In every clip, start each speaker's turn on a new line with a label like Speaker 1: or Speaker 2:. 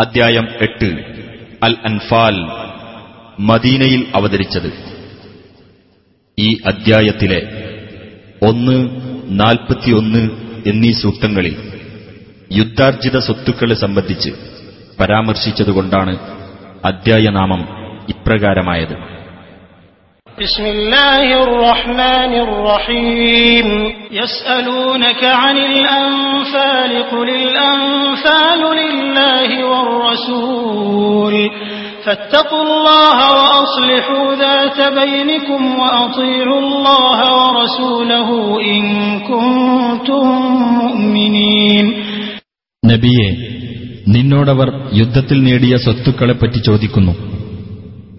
Speaker 1: അദ്ധ്യായം എട്ട്. അൽ അൻഫാൽ മദീനയിൽ അവതരിച്ചത്. ഈ അദ്ധ്യായത്തിലെ ഒന്ന് നാൽപ്പത്തിയൊന്ന് എന്നീ സൂക്തങ്ങളിൽ യുദ്ധാർജിത സ്വത്തുക്കളെ സംബന്ധിച്ച് പരാമർശിച്ചതുകൊണ്ടാണ് അദ്ധ്യായനാമം ഇപ്രകാരമായത്.
Speaker 2: بسم الله الرحمن الرحيم يسألونك عن الأنفال قل الأنفال لله والرسول فاتقوا الله وأصلحوا ذات بينكم وأطيعوا الله ورسوله إن كنتم مؤمنين
Speaker 3: നബിയെ നിന്നോടവർ യുദ്ധത്തിൽ നേടിയ സ്വത്തുക്കളെപ്പറ്റി ചോദിക്കുന്നു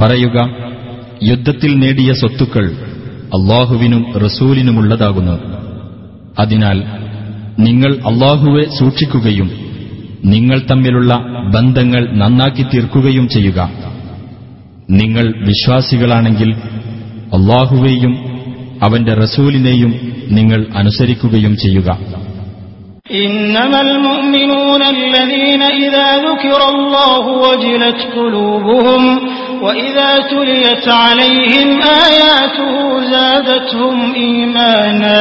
Speaker 3: പറയുക യുദ്ധത്തിൽ നേടിയ സ്വത്തുക്കൾ അള്ളാഹുവിനും റസൂലിനുമുള്ളതാകുന്നു അതിനാൽ നിങ്ങൾ അള്ളാഹുവെ സൂക്ഷിക്കുകയും നിങ്ങൾ തമ്മിലുള്ള ബന്ധങ്ങൾ നന്നാക്കി തീർക്കുകയും ചെയ്യുക നിങ്ങൾ വിശ്വാസികളാണെങ്കിൽ അള്ളാഹുവേയും അവന്റെ റസൂലിനെയും നിങ്ങൾ അനുസരിക്കുകയും ചെയ്യുക
Speaker 2: إنما المؤمنون الذين إذا ذكر الله وجلت قلوبهم وإذا تليت عليهم آياته زادتهم إيمانا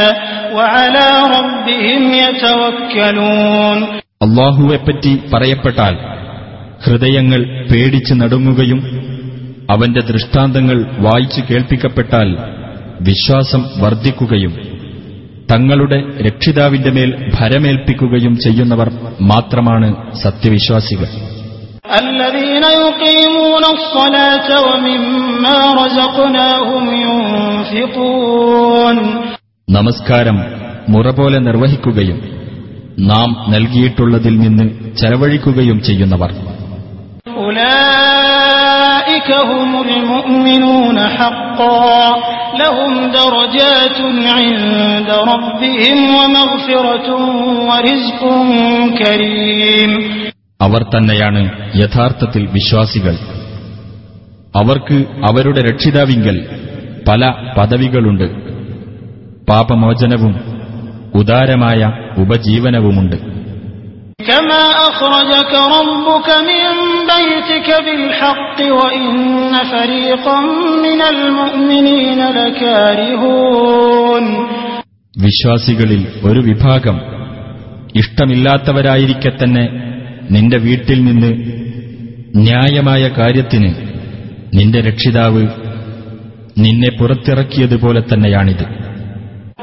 Speaker 2: وعلى ربهم يتوكلون
Speaker 3: അള്ളാഹുവെപ്പറ്റി പറയപ്പെട്ടാൽ ഹൃദയങ്ങൾ പേടിച്ച് നടുങ്ങുകയും അവന്റെ ദൃഷ്ടാന്തങ്ങൾ വായിച്ചു കേൾപ്പിക്കപ്പെട്ടാൽ വിശ്വാസം വർദ്ധിക്കുകയും തങ്ങളുടെ രക്ഷിതാവിന്റെ മേൽ ഭരമേൽപ്പിക്കുകയും ചെയ്യുന്നവർ മാത്രമാണ് സത്യവിശ്വാസികൾ
Speaker 2: الذين يقيمون الصلاة ومما رزقناهم ينفقون
Speaker 3: നമസ്കാരം മുറ പോലെ നിർവഹിക്കുകയും നാം നൽകിയിട്ടുള്ളതിൽ നിന്ന് ചെലവഴിക്കുകയും ചെയ്യുന്നവർ
Speaker 2: أولئك
Speaker 3: അവർ തന്നെയാണ് യഥാർത്ഥത്തിൽ വിശ്വാസികൾ. അവർക്ക് അവരുടെ രക്ഷിതാവിങ്കൽ പല പദവികളുണ്ട്. പാപമോചനവും ഉദാരമായ ഉപജീവനവുമുണ്ട്. വിശ്വാസികളിൽ ഒരു വിഭാഗം ഇഷ്ടമില്ലാത്തവരായിരിക്കെ തന്നെ നിന്റെ വീട്ടിൽ നിന്ന് ന്യായമായ കാര്യത്തിന് നിന്റെ രക്ഷിതാവ് നിന്നെ പുറത്തിറക്കിയതുപോലെ തന്നെയാണിത്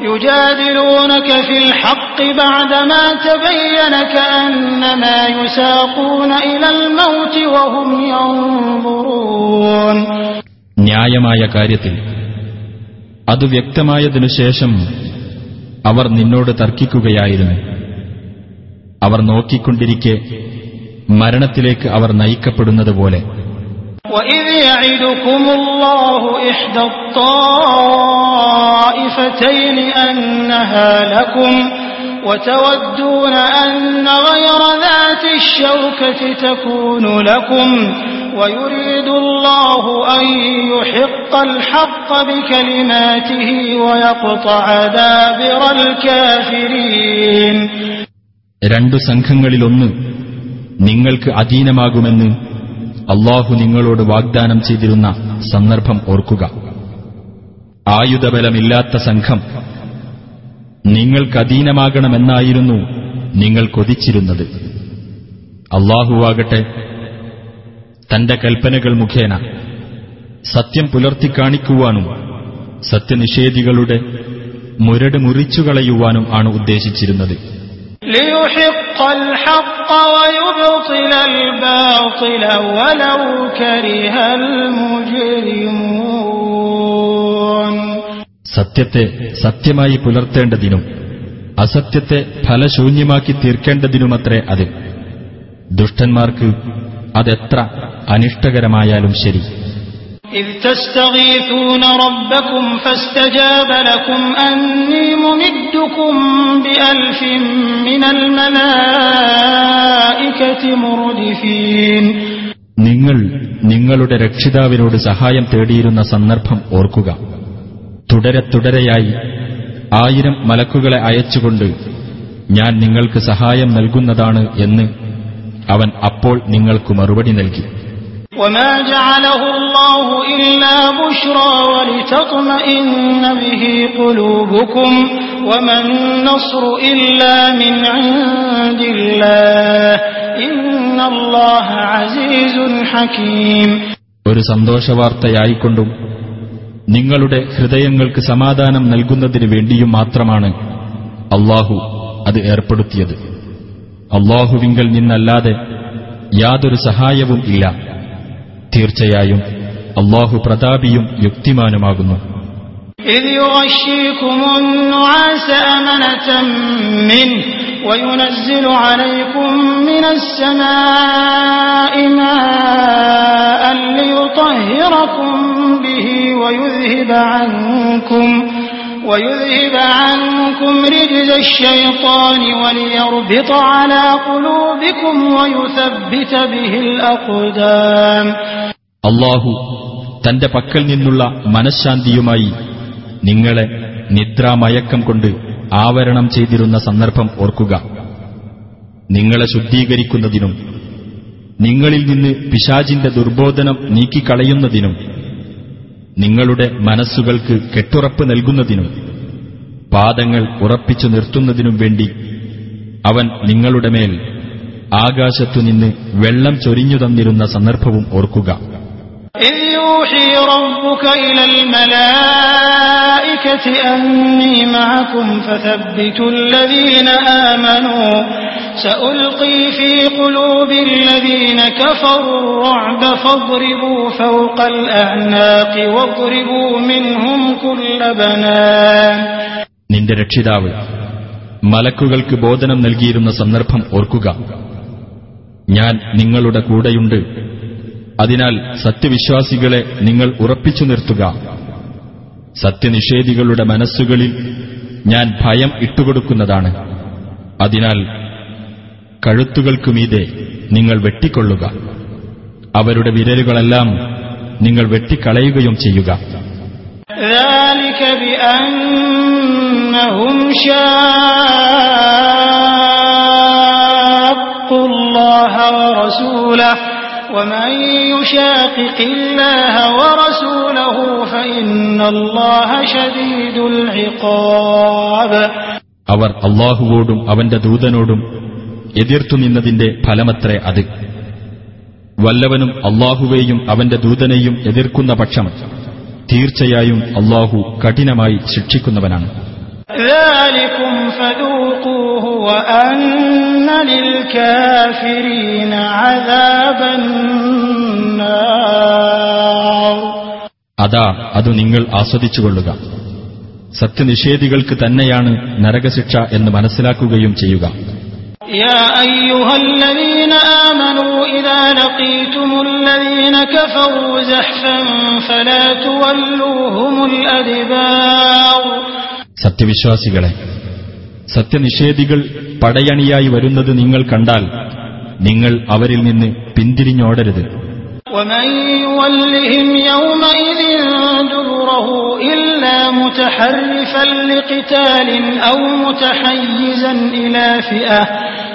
Speaker 2: يجادلونك في الحق بعدما تبين كأنما يساقون إلى الموت وهم ينظرون
Speaker 3: ന്യായമായ കാര്യത്തിൽ അത് വ്യക്തമായതിനു ശേഷം അവർ നിന്നോട് തർക്കിക്കുകയായിരുന്നു അവർ നോക്കിക്കൊണ്ടിരിക്കെ മരണത്തിലേക്ക് അവർ നയിക്കപ്പെടുന്നതുപോലെ
Speaker 2: وإذ يعدكم الله إحدى الطائفتين أنها لكم وتودون أن غير ذات الشوكة تكون لكم ويريد الله أن يحق الحق بكلماته ويقطع دابر الكافرين
Speaker 3: രണ്ടു സംഘങ്ങളിലൊന്ന് നിങ്ങൾക്ക് അധീനമാകുമെന്ന് അള്ളാഹു നിങ്ങളോട് വാഗ്ദാനം ചെയ്തിരുന്ന സന്ദർഭം ഓർക്കുക. ആയുധബലമില്ലാത്ത സംഘം നിങ്ങൾക്കധീനമാകണമെന്നായിരുന്നു നിങ്ങൾ കൊതിച്ചിരുന്നത്. അള്ളാഹുവാകട്ടെ തന്റെ കൽപ്പനകൾ മുഖേന സത്യം പുലർത്തിക്കാണിക്കുവാനും സത്യനിഷേധികളുടെ മുരട് മുറിച്ചുകളയുവാനും ആണ് ഉദ്ദേശിച്ചിരുന്നത്. സത്യത്തെ സത്യമായി പുലർത്തേണ്ടതിനും അസത്യത്തെ ഫലശൂന്യമാക്കി തീർക്കേണ്ടതിനുമത്രേ അത്. ദുഷ്ടന്മാർക്ക് അതെത്ര അനിഷ്ടകരമായാലും ശരി.
Speaker 2: إذ تستغيثون ربكم فاستجاب لكم أني ممدكم بألف من الملائكة مردفين
Speaker 3: നിങ്ങൾ നിങ്ങളുടെ രക്ഷിതാവിനോട് സഹായം തേടിയിരുന്ന സന്ദർഭം ഓർക്കുക തുടരെ തുടരെയായി ആയിരം മലക്കുകളെ അയച്ചുകൊണ്ട് ഞാൻ നിങ്ങൾക്ക് സഹായം നൽകുന്നതാണ് എന്ന് അവൻ അപ്പോൾ നിങ്ങൾക്ക് മറുപടി നൽകി
Speaker 2: وما جعله الله إلا بشرى ولتطمئن به قلوبكم وما النصر إلا من عند الله إن الله عزيز حكيم
Speaker 3: ഒരു സന്തോഷവാർത്തയായിക്കൊണ്ടും നിങ്ങളുടെ ഹൃദയങ്ങൾക്ക് സമാധാനം നൽകുന്നതിന് വേണ്ടിയും മാത്രമാണ് അള്ളാഹു അത് ഏർപ്പെടുത്തിയത് അള്ളാഹുവിങ്കൽ നിന്നല്ലാതെ യാതൊരു സഹായവും ഇല്ല തീർച്ചയായും അള്ളാഹു പ്രതാപിയും യുക്തിമാനുമാകുന്നു
Speaker 2: إذ يغشيكم النعاس أمنة منه وينزل عليكم من السماء ماء ليطهركم به ويذهب عنكم ويذهب عنكم رجز الشيطان وليربط على قلوبكم ويثبت به الأقدام
Speaker 3: അള്ളാഹു തന്റെ പക്കൽ നിന്നുള്ള മനഃശാന്തിയുമായി നിങ്ങളെ നിദ്രാമയക്കം കൊണ്ട് ആവരണം ചെയ്തിരുന്ന സന്ദർഭം ഓർക്കുക നിങ്ങളെ ശുദ്ധീകരിക്കുന്നതിനും നിങ്ങളിൽ നിന്ന് പിശാചിന്റെ ദുർബോധനം നീക്കിക്കളയുന്നതിനും നിങ്ങളുടെ മനസ്സുകൾക്ക് കെട്ടുറപ്പ് നൽകുന്നതിനും പാദങ്ങൾ ഉറപ്പിച്ചു നിർത്തുന്നതിനും വേണ്ടി അവൻ നിങ്ങളുടെ മേൽ ആകാശത്തുനിന്ന് വെള്ളം ചൊരിഞ്ഞു തന്നിരുന്ന സന്ദർഭവും ഓർക്കുക.
Speaker 2: إذ يوحي ربك إلى الملائكة أني معكم فثبتوا الذين آمنوا سألقي في قلوب الذين كفروا الرعب فاضربوا فوق الأعناق واضربوا منهم كل بنان
Speaker 3: നിന്റെ രക്ഷിതാവ് മലക്കുകൾക്ക് ബോധനം നൽകിയിരുന്ന സന്ദർഭം ഓർക്കുക ഞാൻ നിങ്ങളുടെ കൂടെയുണ്ട് അതിനാൽ സത്യവിശ്വാസികളെ നിങ്ങൾ ഉറപ്പിച്ചു നിർത്തുക. സത്യനിഷേധികളുടെ മനസ്സുകളിൽ ഞാൻ ഭയം ഇട്ടുകൊടുക്കുന്നതാണ്. അതിനാൽ കഴുത്തുകൾക്കുമീതെ നിങ്ങൾ വെട്ടിക്കൊള്ളുക. അവരുടെ വിരലുകളെല്ലാം നിങ്ങൾ വെട്ടിക്കളയുകയും ചെയ്യുക.
Speaker 2: ഷാഖുല്ലാഹ ومن يشاقق الله ورسوله فإن الله شديد العقاب
Speaker 3: അവർ അള്ളാഹുവോടും അവന്റെ ദൂതനോടും എതിർത്തു നിന്നതിന്റെ ഫലമത്രേ അത് വല്ലവനും അള്ളാഹുവേയും അവന്റെ ദൂതനെയും എതിർക്കുന്ന പക്ഷം തീർച്ചയായും അള്ളാഹു കഠിനമായി ശിക്ഷിക്കുന്നവനാണ്
Speaker 2: ذلكم فذوقوه وأن للكافرين عذاب النار
Speaker 3: അതാ അത് നിങ്ങൾ ആസ്വദിച്ചുകൊള്ളുക സത്യനിഷേധികൾക്ക് തന്നെയാണ് നരകശിക്ഷ എന്ന് മനസ്സിലാക്കുകയും ചെയ്യുക
Speaker 2: يا أيها الذين آمنوا إذا لقيتم الذين كفروا زحفا فلا تولوهم الأدبار
Speaker 3: സത്യവിശ്വാസികളെ സത്യനിഷേധികൾ പടയണിയായി വരുന്നത് നിങ്ങൾ കണ്ടാൽ നിങ്ങൾ അവരിൽ നിന്ന് പിന്തിരിഞ്ഞോടരുത്. ൂറഹു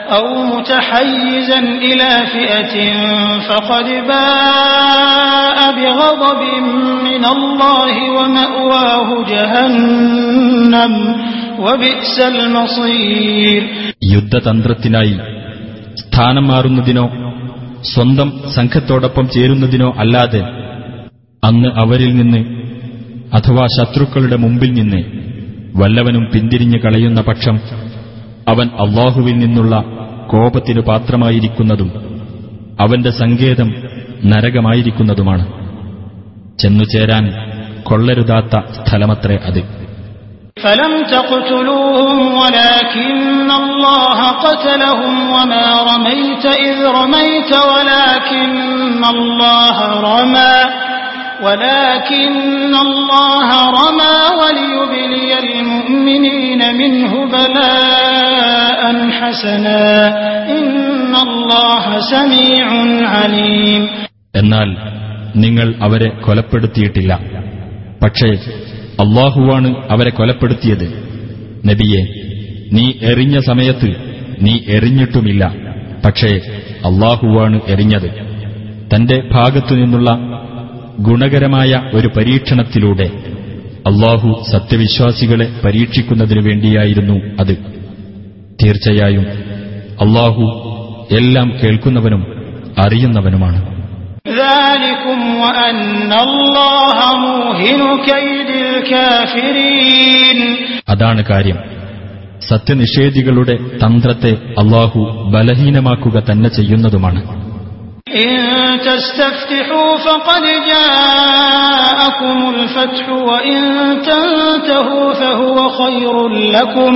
Speaker 2: يولهم يومئذ دبره إلا متحرفا لقتال أو متحيزا إلى فئة أو متحيزا إلى فئة فقد باء بغضب من الله ومأواه جهنم وبئس المصير
Speaker 3: യുദ്ധതന്ത്രത്തിനായി സ്ഥാനം മാറുന്നതിനോ സ്വന്തം സംഘത്തോടൊപ്പം ചേരുന്നതിനോ അല്ലാതെ അന്ന് അവരിൽ നിന്ന് അഥവാ ശത്രുക്കളുടെ മുമ്പിൽ നിന്ന് വല്ലവനും പിന്തിരിഞ്ഞു കളയുന്ന പക്ഷം അവൻ അള്ളാഹുവിൽ നിന്നുള്ള കോപത്തിനു പാത്രമായിരിക്കുന്നതും അവന്റെ സങ്കേതം നരകമായിരിക്കുന്നതുമാണ് ചെന്നുചേരാൻ കൊള്ളരുതാത്ത സ്ഥലമത്രേ അത്
Speaker 2: فلم تقتلوهم ولكن الله قتلهم وما رميت إذ رميت ولكن الله رمى ولكن الله رمى وليبلي المؤمنين منه بلاء حسنا إن الله سميع عليم
Speaker 3: എന്നാൽ നിങ്ങൾ അവരെ കൊലപ്പെടുത്തിയിട്ടില്ല പക്ഷേ അള്ളാഹുവാണ് അവരെ കൊലപ്പെടുത്തിയത് നബിയെ നീ എറിഞ്ഞ സമയത്ത് നീ എറിഞ്ഞിട്ടുമില്ല പക്ഷേ അള്ളാഹുവാണ് എറിഞ്ഞത് തന്റെ ഭാഗത്തുനിന്നുള്ള ഗുണകരമായ ഒരു പരീക്ഷണത്തിലൂടെ അള്ളാഹു സത്യവിശ്വാസികളെ പരീക്ഷിക്കുന്നതിനു വേണ്ടിയായിരുന്നു അത്. തീർച്ചയായും അള്ളാഹു എല്ലാം കേൾക്കുന്നവനും അറിയുന്നവനുമാണ്. അതാണ് കാര്യം. സത്യനിഷേധികളുടെ തന്ത്രത്തെ അള്ളാഹു ബലഹീനമാക്കുക തന്നെ ചെയ്യുന്നതുമാണ്.
Speaker 2: إن تستفتحوا فقد جاءكم الفتح وإن تنتهوا فهو خير لكم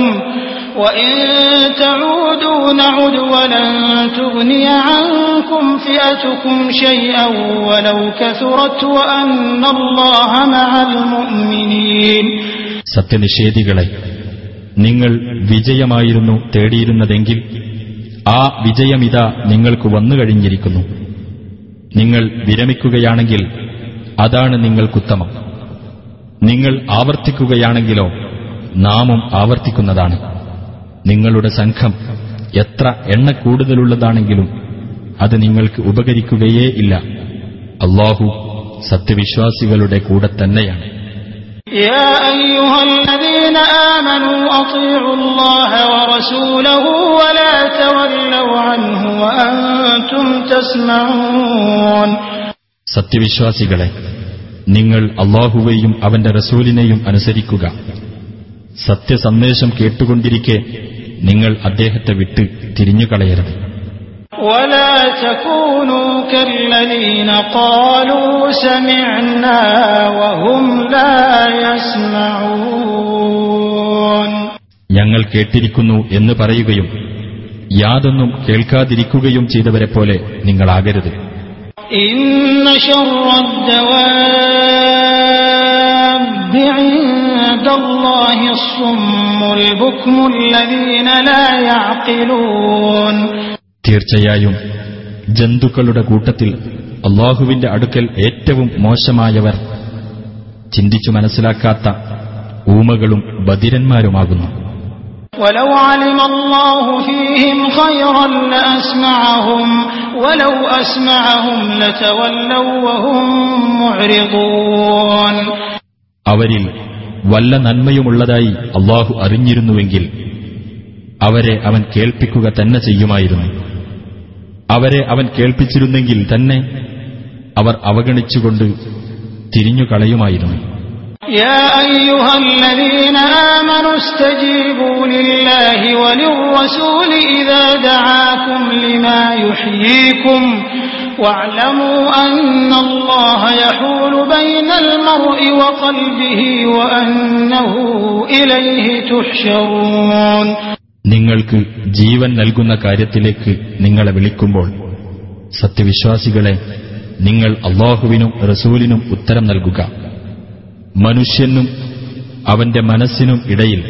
Speaker 2: وإن تعودوا نعد ولن تغني عنكم فئتكم شيئا ولو كثرت وأن الله مع المؤمنين
Speaker 3: സത്യനിഷേധികളെ നിങ്ങൾ വിജയമായിരുന്നു തേടിയിരുന്നതെങ്കിൽ ആ വിജയമിതാ നിങ്ങൾക്ക് വന്നുകഴിഞ്ഞിരിക്കുന്നു നിങ്ങൾ വിരമിക്കുകയാണെങ്കിൽ അതാണ് നിങ്ങൾക്കുത്തമം നിങ്ങൾ ആവർത്തിക്കുകയാണെങ്കിലോ നാമും ആവർത്തിക്കുന്നതാണ്. നിങ്ങളുടെ സംഘം എത്ര എണ്ണ കൂടുതലുള്ളതാണെങ്കിലും അത് നിങ്ങൾക്ക് ഉപകരിക്കുകയേ ഇല്ല. അള്ളാഹു സത്യവിശ്വാസികളുടെ കൂടെ തന്നെയാണ്.
Speaker 2: يا أيها الذين آمنوا أطيعوا الله ورسوله ولا تولوا عنه وأنتم تسمعون
Speaker 3: സത്യവിശ്വാസികളെ നിങ്ങൾ അള്ളാഹുവേയും അവന്റെ റസൂലിനെയും അനുസരിക്കുക സത്യസന്ദേശം കേട്ടുകൊണ്ടിരിക്കെ നിങ്ങൾ അദ്ദേഹത്തെ വിട്ട് തിരിഞ്ഞുകളയരുത്
Speaker 2: ولا تكونوا كالذين قالوا سمعنا وهم لا يسمعون
Speaker 3: ഞങ്ങൾ കേട്ടിരിക്കുന്നു എന്ന് പറയുകയും യാതൊന്നും കേൾക്കാതിരിക്കുകയും ചെയ്തവരെ പോലെ നിങ്ങളാകരുത്
Speaker 2: إن
Speaker 3: തീർച്ചയായും ജന്തുക്കളുടെ കൂട്ടത്തിൽ അള്ളാഹുവിന്റെ അടുക്കൽ ഏറ്റവും മോശമായവർ ചിന്തിച്ചു മനസ്സിലാക്കാത്ത ഊമകളും
Speaker 2: ബദിരന്മാരുമാകുന്നു
Speaker 3: അവരിൽ വല്ല നന്മയുമുള്ളതായി അള്ളാഹു അറിഞ്ഞിരുന്നുവെങ്കിൽ അവരെ അവൻ കേൾപ്പിക്കുക തന്നെ ചെയ്യുമായിരുന്നു. അവരെ അവൻ കേൾപ്പിച്ചിരുന്നെങ്കിൽ തന്നെ അവർ അവഗണിച്ചുകൊണ്ട് തിരിഞ്ഞുകളയുമായിരുന്നു
Speaker 2: يا أيها الذين آمنوا استجيبوا لله وللرسول إذا دعاكم لما يحييكم واعلموا أن الله يحول بين المرء وقلبه وأنه إليه تحشرون
Speaker 3: നിങ്ങൾക്ക് ജീവൻ നൽകുന്ന കാര്യത്തിലേക്ക് നിങ്ങളെ വിളിക്കുമ്പോൾ സത്യവിശ്വാസികളെ നിങ്ങൾ അള്ളാഹുവിനും റസൂലിനും ഉത്തരം നൽകുക. മനുഷ്യനും അവന്റെ മനസ്സിനും ഇടയിൽ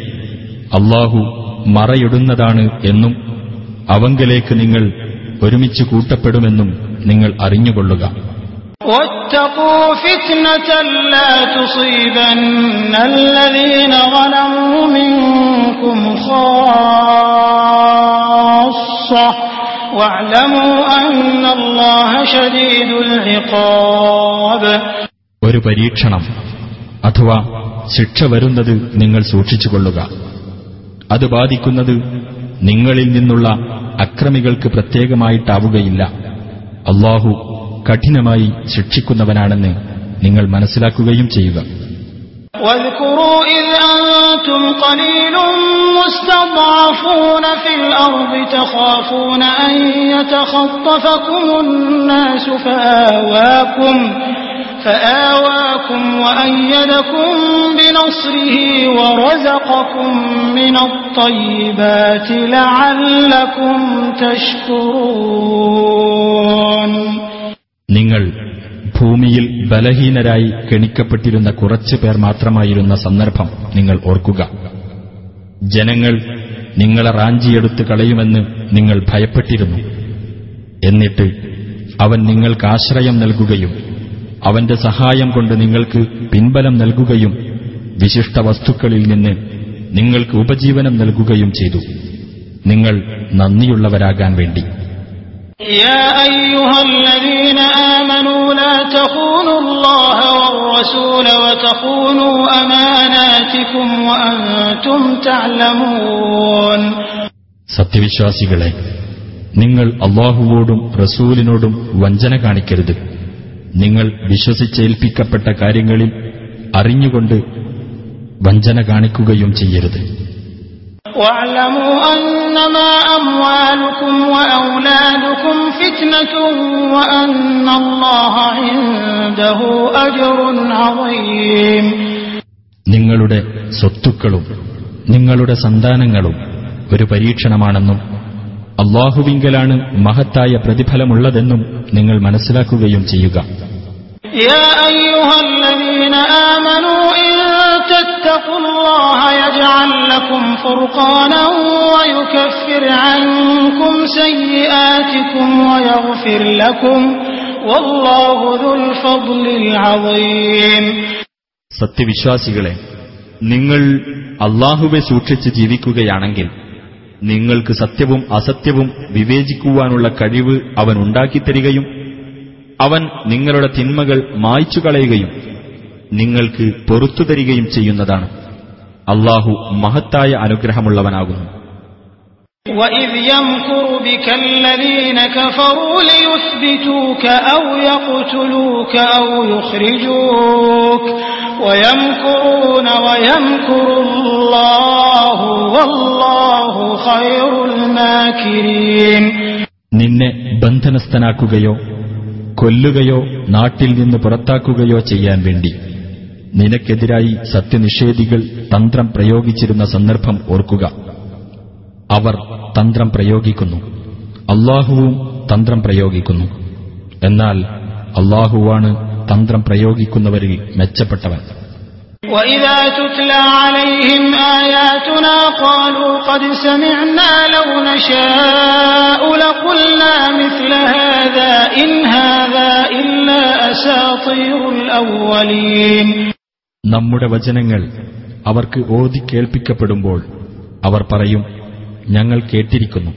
Speaker 3: അള്ളാഹു മറയിടുന്നതാണ് എന്നും അവങ്കലേക്ക് നിങ്ങൾ ഒരുമിച്ച് കൂട്ടപ്പെടുമെന്നും നിങ്ങൾ അറിഞ്ഞുകൊള്ളുക.
Speaker 2: واتقوا فتنة لا تصيبن الذين ظلموا منكم خاصة واعلموا أن الله شديد العقاب
Speaker 3: ഒരു പരീക്ഷണം അഥവാ ശിക്ഷ വരുന്നത് നിങ്ങൾ സൂക്ഷിച്ചുകൊള്ളുക അത് ബാധിക്കുന്നത് നിങ്ങളിൽ നിന്നുള്ള അക്രമികൾക്ക് പ്രത്യേകമായിട്ടാവുകയില്ല അള്ളാഹു കഠിനമായി ശിക്ഷിക്കുന്നവനാണെന്ന് നിങ്ങൾ മനസ്സിലാക്കുകയും ചെയ്യുക
Speaker 2: واذكروا إذ أنتم قليل مستضعفون في الأرض تخافون أن يتخطفكم الناس فآواكم فآواكم وأيدكم بنصره ورزقكم من الطيبات لعلكم تشكرون
Speaker 3: നിങ്ങൾ ഭൂമിയിൽ ബലഹീനരായി കെണിക്കപ്പെട്ടിരുന്ന കുറച്ചു പേർ മാത്രമായിരുന്ന സന്ദർഭം നിങ്ങൾ ഓർക്കുക. ജനങ്ങൾ നിങ്ങളെ റാഞ്ചിയെടുത്ത് കളയുമെന്ന് നിങ്ങൾ ഭയപ്പെട്ടിരുന്നു. എന്നിട്ട് അവൻ നിങ്ങൾക്ക് ആശ്രയം നൽകുകയും അവന്റെ സഹായം കൊണ്ട് നിങ്ങൾക്ക് പിൻബലം നൽകുകയും വിശിഷ്ട വസ്തുക്കളിൽ നിന്ന് നിങ്ങൾക്ക് ഉപജീവനം നൽകുകയും ചെയ്തു. നിങ്ങൾ നന്ദിയുള്ളവരാകാൻ വേണ്ടി.
Speaker 2: يا أيها الذين آمنوا لا تخونوا الله والرسول وتخونوا أماناتكم وأنتم تعلمون
Speaker 3: സത്യവിശ്വാസികളെ നിങ്ങൾ അള്ളാഹുവോടും റസൂലിനോടും വഞ്ചന കാണിക്കരുത് നിങ്ങൾ വിശ്വസിച്ചേൽപ്പിക്കപ്പെട്ട കാര്യങ്ങളിൽ അറിഞ്ഞുകൊണ്ട് വഞ്ചന കാണിക്കുകയും ചെയ്യരുത്
Speaker 2: واعلموا أنما أموالكم وأولادكم فتنة وأن الله عنده أجر عظيم
Speaker 3: നിങ്ങളുടെ സ്വത്തുക്കളും നിങ്ങളുടെ സന്താനങ്ങളും ഒരു പരീക്ഷണമാണെന്നും അള്ളാഹുവിങ്കലാണ് മഹത്തായ പ്രതിഫലമുള്ളതെന്നും നിങ്ങൾ മനസ്സിലാക്കുകയും ചെയ്യുക
Speaker 2: يا أيها الذين آمنوا إن تتقوا الله يجعل لكم فرقانا ويكفر عنكم سيئاتكم ويغفر لكم والله ذو الفضل العظيم
Speaker 4: സത്യവിശ്വാസികളെ നിങ്ങൾ അള്ളാഹുവെ സൂക്ഷിച്ച് ജീവിക്കുകയാണെങ്കിൽ നിങ്ങൾക്ക് സത്യവും അസത്യവും വിവേചിക്കുവാനുള്ള കഴിവ് അവൻ ഉണ്ടാക്കിത്തരികയും അവൻ നിങ്ങളുടെ തിന്മകൾ മായ്ച്ചു കളയുകയും നിങ്ങൾക്ക് പൊറത്തു തരികയും ചെയ്യുന്നതാണ് അള്ളാഹു മഹത്തായ അനുഗ്രഹമുള്ളവനാകുന്നു
Speaker 2: وإذ يمكر بك الذين كفروا ليثبتوك أو يقتلوك أو يخرجوك ويمكرون ويمكر الله والله خير الماكرين
Speaker 3: നിന്നെ ബന്ധനസ്ഥനാക്കുകയോ കൊല്ലുകയോ നാട്ടിൽ നിന്ന് പുറത്താക്കുകയോ ചെയ്യാൻ വേണ്ടി നിനക്കെതിരായി സത്യനിഷേധികൾ തന്ത്രം പ്രയോഗിച്ചിരുന്ന സന്ദർഭം ഓർക്കുക. അവർ തന്ത്രം പ്രയോഗിക്കുന്നു. അള്ളാഹുവും തന്ത്രം പ്രയോഗിക്കുന്നു. എന്നാൽ അള്ളാഹുവാണ് തന്ത്രം പ്രയോഗിക്കുന്നവരിൽ മെച്ചപ്പെട്ടവൻ.
Speaker 2: وإذا تتلى عليهم آياتنا قالوا قد سمعنا لو نشاء لقلنا مثل هذا إن هذا إلا أساطير الأولين
Speaker 3: നമ്മുടെ വചനങ്ങൾ അവർക്ക് ഓതി കേൾപ്പിക്കപ്പെടുമ്പോൾ അവർ പറയും ഞങ്ങൾ കേട്ടിരിക്കുന്നു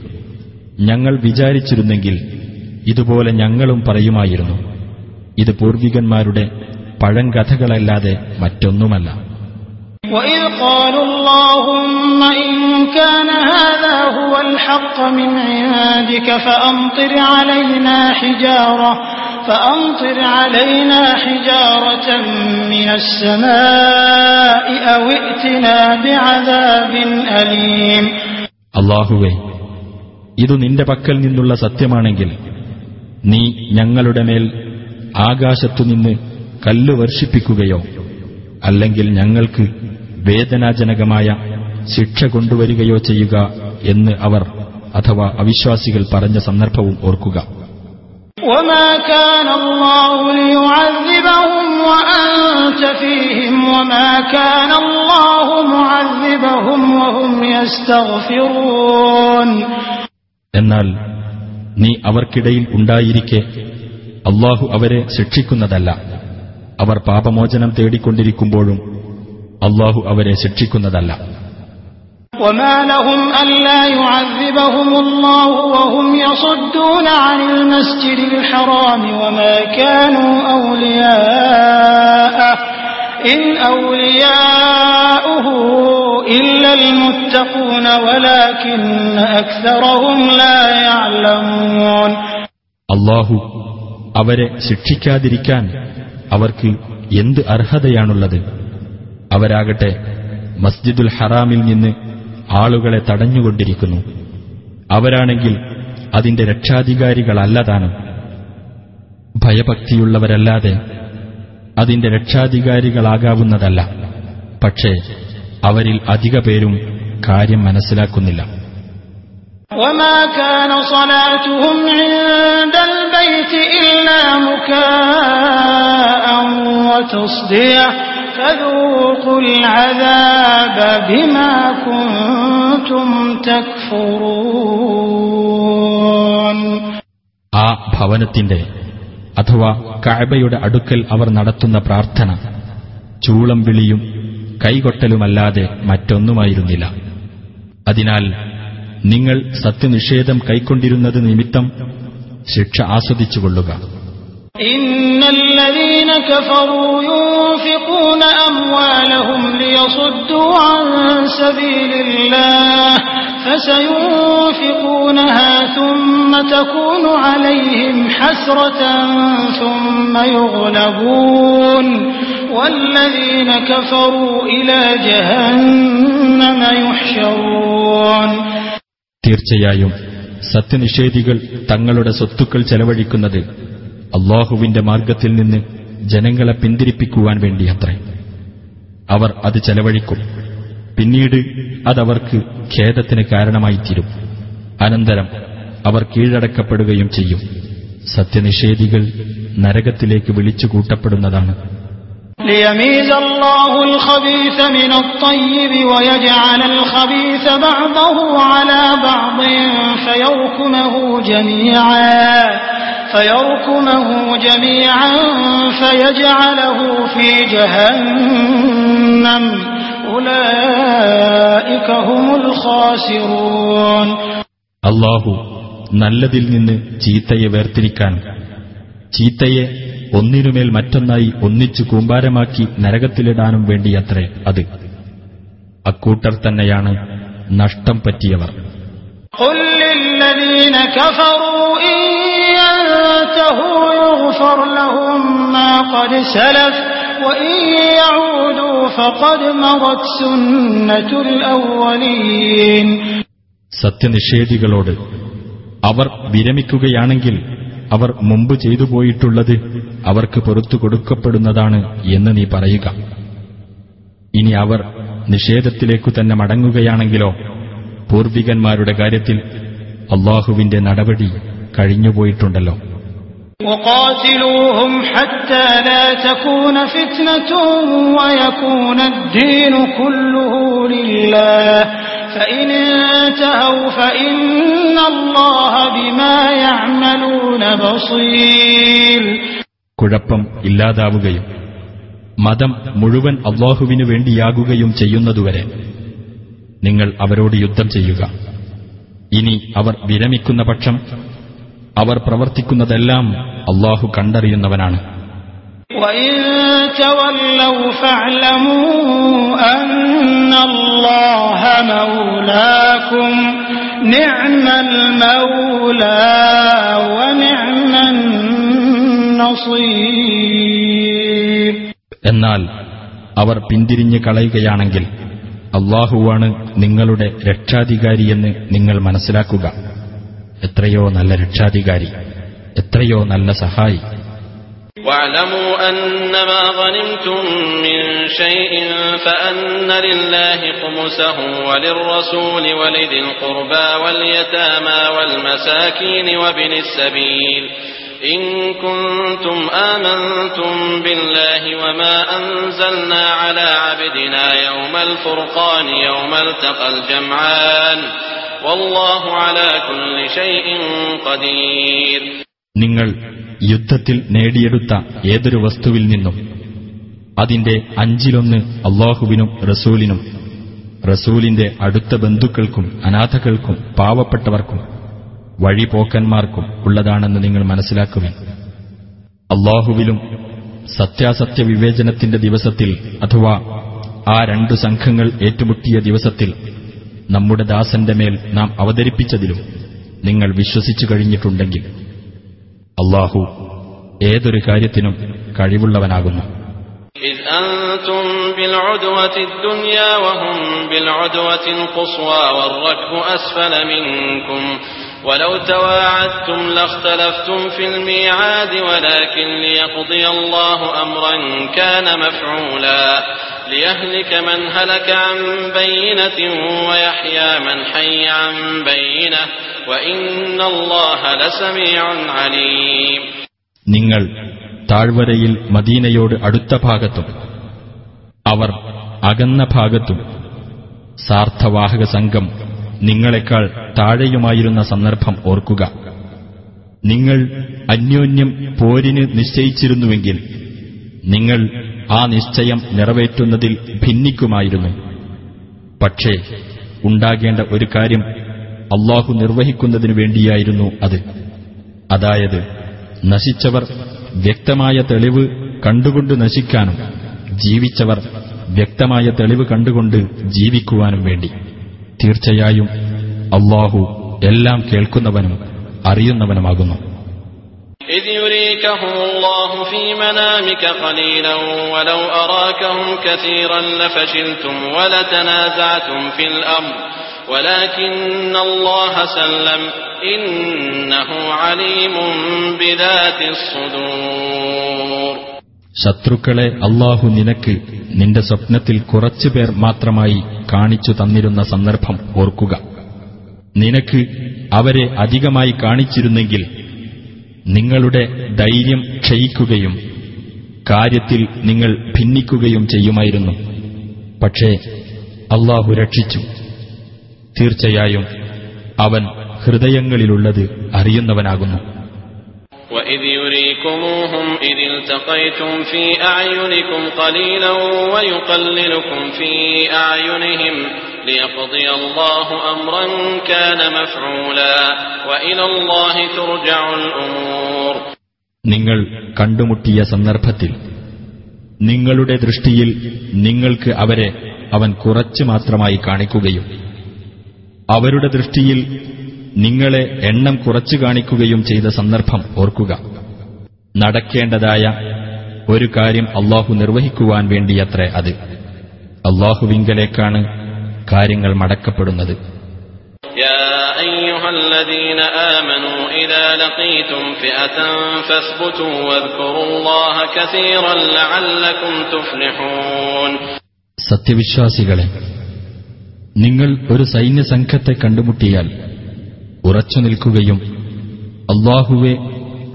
Speaker 3: ഞങ്ങൾ വിചാരിച്ചിരുന്നെങ്കിൽ ഇതുപോലെ ഞങ്ങളും പറയുമായിരുന്നു ഇത് പൂർവികന്മാരുടെ പഴങ്കഥകളല്ലാതെ മറ്റൊന്നുമല്ല
Speaker 2: وإذ قالوا اللهم إن كان هذا هو الحق من عندك فأمطر علينا حجارة فأمطر علينا حجارة من السماء أو ائتنا بعذاب أليم
Speaker 3: അള്ളാഹുവെ ഇതു നിന്റെ പക്കൽ നിന്നുള്ള സത്യമാണെങ്കിൽ നീ ഞങ്ങളുടെ മേൽ ആകാശത്തുനിന്ന് കല്ല് വർഷിപ്പിക്കുകയോ അല്ലെങ്കിൽ ഞങ്ങൾക്ക് വേദനാജനകമായ ശിക്ഷ കൊണ്ടുവരികയോ ചെയ്യുക എന്ന് അവർ അഥവാ അവിശ്വാസികൾ പറഞ്ഞ സന്ദർഭവും ഓർക്കുക. എന്നാൽ നീ അവർക്കിടയിൽ ഉണ്ടായിരിക്കെ അള്ളാഹു അവരെ ശിക്ഷിക്കുന്നതല്ല. അവർ പാപമോചനം തേടിക്കൊണ്ടിരിക്കുമ്പോഴും അള്ളാഹു അവരെ ശിക്ഷിക്കുന്നതല്ല
Speaker 2: وما لهم ألا يعذبهم الله وهم يصدون عن المسجد الحرام وما كانوا أولياءه إن أولياؤه إلا المتقون ولكن أكثرهم لا يعلمون
Speaker 3: അള്ളാഹു അവരെ ശിക്ഷിക്കാതിരിക്കാൻ അവർക്ക് എന്ത് അർഹതയാണുള്ളത് അവരാകട്ടെ മസ്ജിദുൽ ഹറാമിൽ നിന്ന് ആളുകളെ തടഞ്ഞുകൊണ്ടിരിക്കുന്നു അവരാണെങ്കിൽ അതിന്റെ രക്ഷാധികാരികളല്ലതാനും ഭയഭക്തിയുള്ളവരല്ലാതെ അതിന്റെ രക്ഷാധികാരികളാകാവുന്നതല്ല പക്ഷേ അവരിൽ അധിക പേരും കാര്യം മനസ്സിലാക്കുന്നില്ല
Speaker 2: وما كان صلاتهم عند البيت إلا مكاء وتصدية فذوقوا العذاب بما كنتم تكفرون
Speaker 3: ആ ഭവനത്തിന്റെ അഥവാ കഅബയുടെ അടുക്കൽ അവർ നടത്തുന്ന പ്രാർത്ഥന ചൂളം വിളിയും കൈകൊട്ടലുമല്ലാതെ മറ്റൊന്നുമായിരുന്നില്ല അതിനാൽ നിങ്ങൾ സത്യനിഷേധം കൈക്കൊണ്ടിരുന്നത് നിമിത്തം ശിക്ഷ ആസ്വദിച്ചുകൊള്ളുക
Speaker 2: إن الذين كفروا ينفقون أموالهم ليصدوا عن سبيل الله فسينفقونها ثم تكون عليهم حسرة ثم يغلبون والذين كفروا إلى جهنم يحشرون
Speaker 3: തീർച്ചയായും സത്യനിഷേധികൾ തങ്ങളുടെ സ്വത്തുക്കൾ ചെലവഴിക്കുന്നത് അള്ളാഹുവിന്റെ മാർഗത്തിൽ നിന്ന് ജനങ്ങളെ പിന്തിരിപ്പിക്കുവാൻ വേണ്ടിയത്രേ. അവർ അത് ചെലവഴിക്കും. പിന്നീട് അതവർക്ക് ഖേദത്തിന് കാരണമായിത്തീരും. അനന്തരം അവർ കീഴടക്കപ്പെടുകയും ചെയ്യും. സത്യനിഷേധികൾ നരകത്തിലേക്ക് വിളിച്ചു കൂട്ടപ്പെടുന്നതാണ് ൂ
Speaker 2: الله الخبيث من الطيب ويجعل الخبيث بعضه على بعض فيركمه جميعا فيركمه جميعا فيجعله في جهنم أولئك هم الخاسرون
Speaker 3: അള്ളാഹു നല്ലതിൽ നിന്ന് ചീത്തയെ വേർതിരിക്കാൻ ചീത്തയെ ഒന്നിനുമേൽ മറ്റൊന്നായി ഒന്നിച്ചു കൂമ്പാരമാക്കി നരകത്തിലിടാനും വേണ്ടിയത്രേ അത് അക്കൂട്ടർ തന്നെയാണ് നഷ്ടം പറ്റിയവർ
Speaker 2: ينتهوا يغفر لهم ما قد سلف وإن يعودوا فقد مضت سنة الأولين
Speaker 3: സത്യനിഷേധികളോട് അവർ വിരമിക്കുകയാണെങ്കിൽ അവർ മുമ്പ് ചെയ്തു പോയിട്ടുള്ളത് അവർക്ക് പുറത്തു കൊടുക്കപ്പെടുന്നതാണ് എന്ന് നീ പറയുക ഇനി അവർ നിഷേധത്തിലേക്കു തന്നെ മടങ്ങുകയാണെങ്കിലോ പൂർവികന്മാരുടെ കാര്യത്തിൽ അള്ളാഹുവിന്റെ നടപടി കഴിഞ്ഞുപോയിട്ടുണ്ടല്ലോ
Speaker 2: وقاتلوهم حتى لا تكون فتنة ويكون الدين كله لله فإن انتهوا فإن الله بما يعملون بصير
Speaker 3: കുഴപ്പം ഇല്ലാതാവുകയും മതം മുഴുവൻ അള്ളാഹുവിനു വേണ്ടിയാകുകയും ചെയ്യുന്നതുവരെ നിങ്ങൾ അവരോട് യുദ്ധം ചെയ്യുക ഇനി അവർ വിരമിക്കുന്ന പക്ഷം അവർ പ്രവർത്തിക്കുന്നതെല്ലാം അള്ളാഹു കണ്ടറിയുന്നവനാണ്. എന്നാൽ അവർ പിന്തിരിഞ്ഞു കളയുകയാണെങ്കിൽ അള്ളാഹുവാണ് നിങ്ങളുടെ രക്ഷാധികാരിയെന്ന് നിങ്ങൾ മനസ്സിലാക്കുക. എത്രയോ നല്ല രക്ഷാധികാരി എത്രയോ നല്ല സഹായി
Speaker 5: واعلموا أنما غنمتم من شيء فأن لله خمسه وللرسول ولذي القربى واليتامى والمساكين وابن السبيل إن كنتم آمنتم بالله وما أنزلنا على عبدنا يوم الفرقان يوم التقى الجمعان
Speaker 3: നിങ്ങൾ യുദ്ധത്തിൽ നേടിയെടുത്ത ഏതൊരു വസ്തുവിൽ നിന്നും അതിന്റെ അഞ്ചിലൊന്ന് അള്ളാഹുവിനും റസൂലിനും റസൂലിന്റെ അടുത്ത ബന്ധുക്കൾക്കും അനാഥകൾക്കും പാവപ്പെട്ടവർക്കും വഴിപോക്കന്മാർക്കും ഉള്ളതാണെന്ന് നിങ്ങൾ മനസ്സിലാക്കുവിൻ. അള്ളാഹുവിലും സത്യാസത്യ വിവേചനത്തിന്റെ ദിവസത്തിൽ അഥവാ ആ രണ്ടു സംഘങ്ങൾ ഏറ്റുമുട്ടിയ ദിവസത്തിൽ നമ്മുടെ ദാസന്റെ മേൽ നാം അവതരിപ്പിച്ചതിലും നിങ്ങൾ വിശ്വസിച്ചു കഴിഞ്ഞിട്ടുണ്ടെങ്കിൽ അള്ളാഹു ഏതൊരു കാര്യത്തിനും കഴിവുള്ളവനാകുന്നു
Speaker 5: إذ أنتم بالعدوة الدنيا وهم بالعدوة القصوى والركب أسفل منكم ولو تواعدتم لاختلفتم في الميعاد ولكن ليقضي الله أمرا كان مفعولا ليهلك من هلك عن بينة ويحيى من حي عن بينة وإن الله لسميع عليم
Speaker 3: നിങ്ങൾ താഴ്വരയിൽ മദീനയോട് അടുത്ത ഭാഗത്തും അവർ അകന്ന ഭാഗത്തും സാർത്ഥവാഹക സംഘം നിങ്ങളെക്കാൾ താഴെയുമായിരുന്ന സന്ദർഭം ഓർക്കുക നിങ്ങൾ അന്യോന്യം പോരിന് നിശ്ചയിച്ചിരുന്നുവെങ്കിൽ നിങ്ങൾ ആ നിശ്ചയം നിറവേറ്റുന്നതിൽ ഭിന്നിക്കുമായിരുന്നു. പക്ഷേ ഉണ്ടാകേണ്ട ഒരു കാര്യം അള്ളാഹു നിർവഹിക്കുന്നതിനു വേണ്ടിയായിരുന്നു അത്. അതായത് നശിച്ചവർ വ്യക്തമായ തെളിവ് കണ്ടുകൊണ്ട് നശിക്കാനും ജീവിച്ചവർ വ്യക്തമായ തെളിവ് കണ്ടുകൊണ്ട് ജീവിക്കുവാനും വേണ്ടി. തീർച്ചയായും അള്ളാഹു എല്ലാം കേൾക്കുന്നവനും അറിയുന്നവനുമാകുന്നു.
Speaker 5: إذ يريكهم الله في منامك قليلا ولو أراكهم كثيرا لفشلتم ولتنازعتم في الأمر ولكن الله سلم إنه عليم بذات الصدور
Speaker 3: ശത്രുക്കളെ അള്ളാഹു നിനക്ക് നിന്റെ സ്വപ്നത്തിൽ കുറച്ചുപേർ മാത്രമായി കാണിച്ചു തന്നിരുന്ന സന്ദർഭം ഓർക്കുക നിനക്ക് അവരെ അധികമായി കാണിച്ചിരുന്നെങ്കിൽ നിങ്ങളുടെ ധൈര്യം ക്ഷയിക്കുകയും കാര്യത്തിൽ നിങ്ങൾ ഭിന്നിക്കുകയും ചെയ്യുമായിരുന്നു പക്ഷേ അള്ളാഹു രക്ഷിച്ചു തീർച്ചയായും അവൻ ഹൃദയങ്ങളിലുള്ളത് അറിയുന്നവനാകുന്നു
Speaker 5: وإذ يريكموهم إذ التقيتم في أعينكم قليلا ويقللكم في أعينهم ليقضي الله أمرا كان مفعولا وإلى الله ترجع الأمور
Speaker 3: നിങ്ങൾ കണ്ടുമുട്ടിയ സന്ദർഭത്തിൽ നിങ്ങളുടെ ദൃഷ്ടിയിൽ നിങ്ങൾക്ക് അവരെ അവൻ കുറച്ചു മാത്രമായി കാണിക്കുകയും അവരുടെ ദൃഷ്ടിയിൽ നിങ്ങളെ എണ്ണം കുറച്ചു കാണിക്കുകയും ചെയ്ത സന്ദർഭം ഓർക്കുക നടക്കേണ്ടതായ ഒരു കാര്യം അള്ളാഹു നിർവഹിക്കുവാൻ വേണ്ടിയത്രേ അത് അള്ളാഹുവിങ്കലേക്കാണ് കാര്യങ്ങൾ മടക്കപ്പെടുന്നത്. സത്യവിശ്വാസികളെ നിങ്ങൾ ഒരു സൈന്യസംഘത്തെ കണ്ടുമുട്ടിയാൽ ഉറച്ചു നിൽക്കുകയും അള്ളാഹുവെ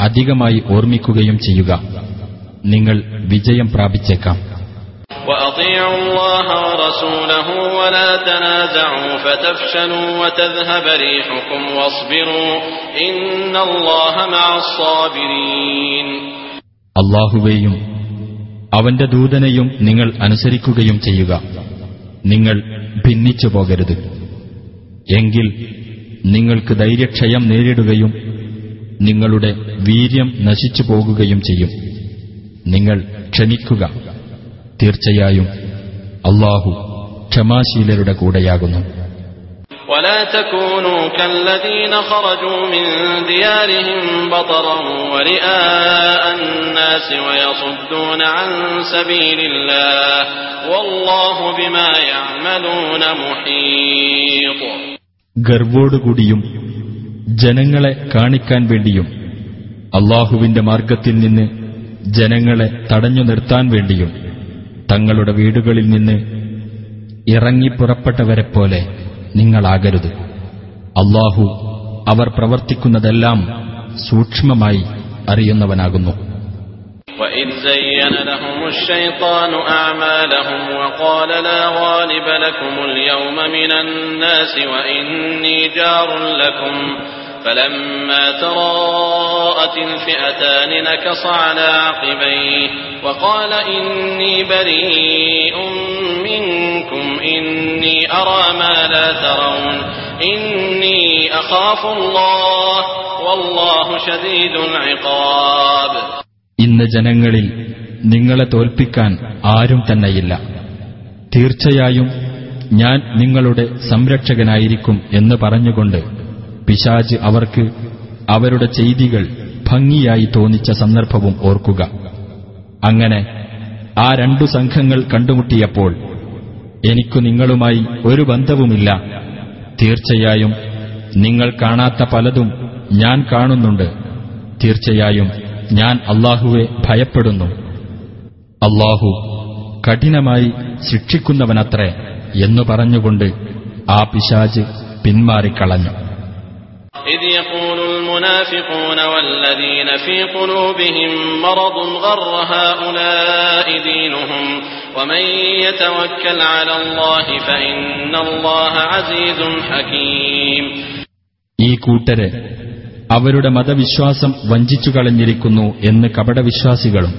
Speaker 3: അധികമായി ഓർമ്മിക്കുകയും ചെയ്യുക. നിങ്ങൾ വിജയം പ്രാപിച്ചേക്കാം.
Speaker 5: وأطيعوا الله ورسوله ولا تنازعوا فتفشلوا وتذهب ريحكم واصبروا إن الله مع الصابرين
Speaker 3: അള്ളാഹുവേയും അവന്റെ ദൂതനെയും നിങ്ങൾ അനുസരിക്കുകയും ചെയ്യുക നിങ്ങൾ ഭിന്നിച്ചു പോകരുത് എങ്കിൽ നിങ്ങൾക്ക് ധൈര്യക്ഷയം നേരിടുകയും നിങ്ങളുടെ വീര്യം നശിച്ചു പോകുകയും ചെയ്യും നിങ്ങൾ ക്ഷമിക്കുക തീർച്ചയായും അള്ളാഹു ക്ഷമാശീലരുടെ കൂടെയാകുന്നു
Speaker 5: ولا تكونوا كالذين خرجوا من ديارهم بطرا ورئاء الناس ويصدون عن سبيل الله والله بما يعملون محيط
Speaker 3: ഗർവോടുകൂടിയും ജനങ്ങളെ കാണിക്കാൻ വേണ്ടിയും അള്ളാഹുവിന്റെ മാർഗത്തിൽ നിന്ന് ജനങ്ങളെ തടഞ്ഞു നിർത്താൻ വേണ്ടിയും തങ്ങളുടെ വീടുകളിൽ നിന്ന് ഇറങ്ങിപ്പുറപ്പെട്ടവരെപ്പോലെ നിങ്ങളാകരുത് അള്ളാഹു അവർ പ്രവർത്തിക്കുന്നതെല്ലാം സൂക്ഷ്മമായി അറിയുന്നവനാകുന്നു
Speaker 5: وإذ زين لهم الشيطان أعمالهم وقال لا غالب لكم اليوم من الناس وإني جار لكم فلما تراءت الفئتان نكص على عقبيه وقال إني بريء منكم إني أرى ما لا ترون إني أخاف الله والله شديد العقاب
Speaker 3: ഇന്ന് ജനങ്ങളിൽ നിങ്ങളെ തോൽപ്പിക്കാൻ ആരും തന്നെയില്ല തീർച്ചയായും ഞാൻ നിങ്ങളുടെ സംരക്ഷകനായിരിക്കും എന്ന് പറഞ്ഞുകൊണ്ട് പിശാജ് അവർക്ക് അവരുടെ ചെയ്തികൾ ഭംഗിയായി തോന്നിച്ച സന്ദർഭവും ഓർക്കുക അങ്ങനെ ആ രണ്ടു സംഘങ്ങൾ കണ്ടുമുട്ടിയപ്പോൾ എനിക്കു നിങ്ങളുമായി ഒരു ബന്ധവുമില്ല. തീർച്ചയായും നിങ്ങൾ കാണാത്ത പലതും ഞാൻ കാണുന്നുണ്ട്. തീർച്ചയായും ഞാൻ അള്ളാഹുവെ ഭയപ്പെടുന്നു. അള്ളാഹു കഠിനമായി ശിക്ഷിക്കുന്നവനത്രേ എന്നു പറഞ്ഞുകൊണ്ട് ആ പിശാജ് പിന്മാറിക്കളഞ്ഞു.
Speaker 5: المنافقون والذين في قلوبهم مرض غر هؤلاء دينهم ومن يتوكل على الله فإن الله عزيز حكيم
Speaker 3: ഈ കൂട്ടരെ അവരുടെ മതവിശ്വാസം വഞ്ചിച്ചു കളഞ്ഞിരിക്കുന്നു എന്ന് കപടവിശ്വാസികളും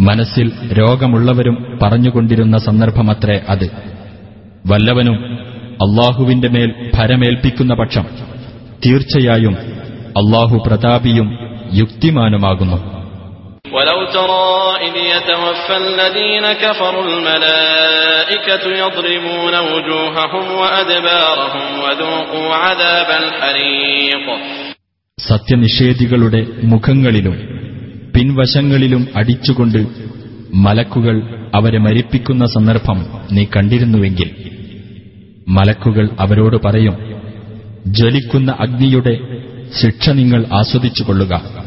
Speaker 3: മനസ്സിൽ രോഗമുള്ളവരും പറഞ്ഞുകൊണ്ടിരുന്ന സന്ദർഭമത്രേ അത് വല്ലവനും അള്ളാഹുവിന്റെ മേൽ ഭരമേൽപ്പിക്കുന്ന പക്ഷം തീർച്ചയായും അള്ളാഹു പ്രതാപിയും യുക്തിമാനുമാകുന്നു
Speaker 5: ولو ترى إذ يتوفى الذين كفروا الملائكة يضربون وجوههم وأدبارهم وذوقوا عذاب الحريق
Speaker 3: സത്യനിഷേധികളുടെ മുഖങ്ങളിലും പിൻവശങ്ങളിലും അടിച്ചുകൊണ്ട് മലക്കുകൾ അവരെ മരിപ്പിക്കുന്ന സന്ദർഭം നീ കണ്ടിരുന്നുവെങ്കിൽ മലക്കുകൾ അവരോട് പറയും ജ്വലിക്കുന്ന അഗ്നിയുടെ ശിക്ഷ നിങ്ങൾ
Speaker 5: ആസ്വദിച്ചു കൊള്ളുക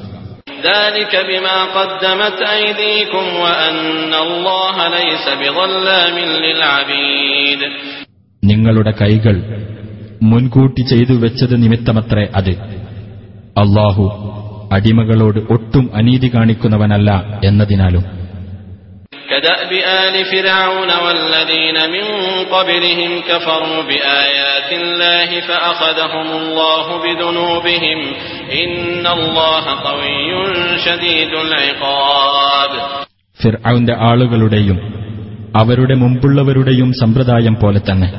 Speaker 3: നിങ്ങളുടെ കൈകൾ മുൻകൂട്ടി ചെയ്തു വെച്ചത് നിമിത്തമത്രേ അത്. അള്ളാഹു അടിമകളോട് ഒട്ടും അനീതി കാണിക്കുന്നവനല്ല എന്നതിനാലും.
Speaker 5: كدأب آل فرعون والذين من قبلهم كفروا بآيات الله فأخذهم الله بذنوبهم إن الله قوي شديد العقاب
Speaker 3: ഫിർഔന്റെ ആളുകളുടെയും അവരുടെ മുമ്പുള്ളവരുടെയും സമ്പ്രദായം പോലെ തന്നെ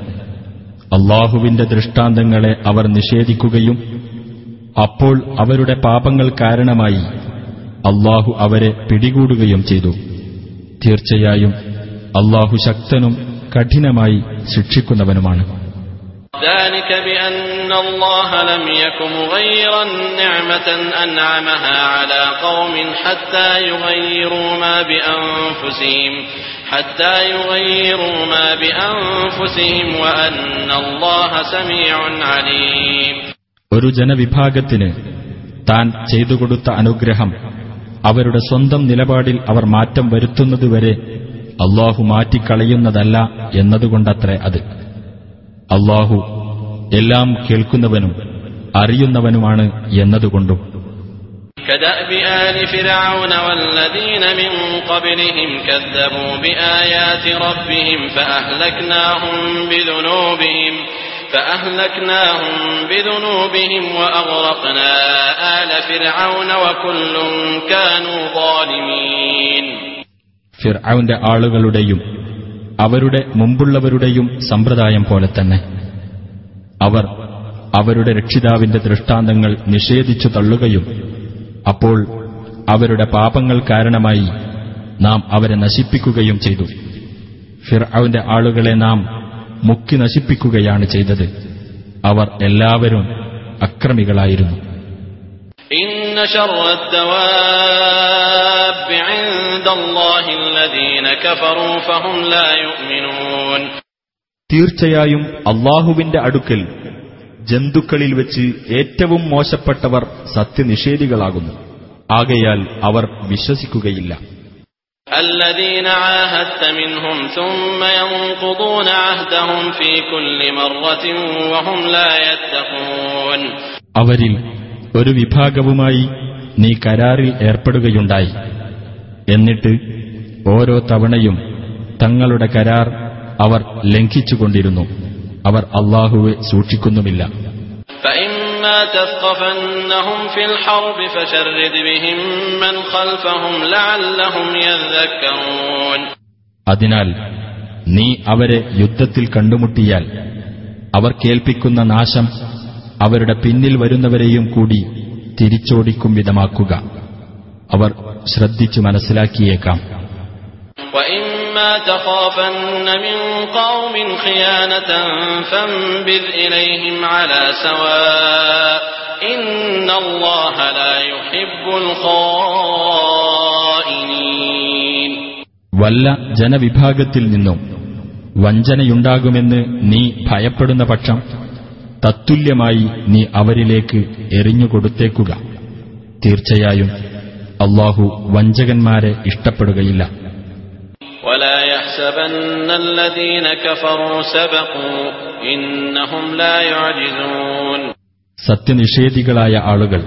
Speaker 3: അള്ളാഹുവിന്റെ ദൃഷ്ടാന്തങ്ങളെ അവർ നിഷേധിക്കുകയും അപ്പോൾ അവരുടെ പാപങ്ങൾ കാരണമായി അള്ളാഹു അവരെ പിടികൂടുകയും ചെയ്തു തീർച്ചയായും അള്ളാഹു ശക്തനും കഠിനമായി ശിക്ഷിക്കുന്നവനുമാണ്
Speaker 5: ذلك بأن الله لم يك مغيرا نعمة أنعمها على قوم حتى يغيروا ما بأنفسهم حتى يغيروا ما بأنفسهم وأن الله سميع عليم
Speaker 3: ഒരു ജനവിഭാഗത്തിന് താൻ ചെയ്തുകൊടുത്ത അനുഗ്രഹം അവരുടെ സ്വന്തം നിലപാടിൽ അവർ മാറ്റം വരുത്തുന്നതുവരെ അള്ളാഹു മാറ്റിക്കളയുന്നതല്ല എന്നതുകൊണ്ടത്രേ അത് അള്ളാഹു എല്ലാം കേൾക്കുന്നവനും അറിയുന്നവനുമാണ് എന്നതുകൊണ്ടും
Speaker 5: كدأب آل فرعون والذين من قبلهم كذبوا بآيات ربهم فأهلكناهم بذنوبهم فأهلكناهم بذنوبهم وأغرقنا آل فرعون وكل كانوا ظالمين
Speaker 3: ഫിർഔന്റെ ആളുകളുടെയും അവരുടെ മുമ്പുള്ളവരുടെയും സമ്പ്രദായം പോലെ തന്നെ അവർ അവരുടെ രക്ഷിതാവിന്റെ ദൃഷ്ടാന്തങ്ങൾ നിഷേധിച്ചു തള്ളുകയും അപ്പോൾ അവരുടെ പാപങ്ങൾ കാരണമായി നാം അവരെ നശിപ്പിക്കുകയും ചെയ്തു ഫിർഔന്റെ ആളുകളെ നാം മുക്കി നശിപ്പിക്കുകയാണ് ചെയ്തത്. അവർ എല്ലാവരും അക്രമികളായിരുന്നു. തീർച്ചയായും അള്ളാഹുവിന്റെ അടുക്കൽ ജന്തുക്കളിൽ വെച്ച് ഏറ്റവും മോശപ്പെട്ടവർ സത്യനിഷേധികളാകുന്നു. ആകയാൽ അവർ വിശ്വസിക്കുകയില്ല.
Speaker 5: الذين عاهدت منهم ثم ينقضون عهدهم في كل مرة وهم لا يتقون
Speaker 3: അവരിൽ ഒരു വിഭാഗവുമായി നീ കരാറിൽ ഏർപ്പെടുകയുണ്ടായി എന്നിട്ട് ഓരോ തവണയും തങ്ങളുടെ കരാർ അവർ ലംഘിച്ചുകൊണ്ടിരുന്നു അവർ അള്ളാഹുവെ സൂക്ഷിക്കുന്നുമില്ല
Speaker 5: فإما تثقفنهم في الحرب فشرد بهم من خلفهم لعلهم يذكرون
Speaker 3: അതിനാൽ നീ അവരെ യുദ്ധത്തിൽ കണ്ടുമുട്ടിയാൽ അവർ കേൾപ്പിക്കുന്ന നാശം അവരുടെ പിന്നിൽ വരുന്നവരെയും കൂടി തിരിച്ചോടിക്കും വിധമാക്കുക അവർ ശ്രദ്ധിച്ചു മനസ്സിലാക്കിയേക്കാം
Speaker 5: وإما تخافن من قوم خيانة فانبذ إليهم على سواء إن الله لا يحب الخائنين
Speaker 3: വല്ല ജനവിഭാഗത്തിൽ നിന്നും വഞ്ചനയുണ്ടാകുമെന്ന് നീ ഭയപ്പെടുന്ന പക്ഷം തത്തുല്യമായി നീ അവരിലേക്ക് എറിഞ്ഞുകൊടുത്തേക്കുക തീർച്ചയായും അള്ളാഹു വഞ്ചകന്മാരെ ഇഷ്ടപ്പെടുകയില്ല
Speaker 5: ولا يحسبن الذين كفروا سبقوا إنهم لا يعجزون
Speaker 3: സത്യനിഷേധികളായ ആളുകൾ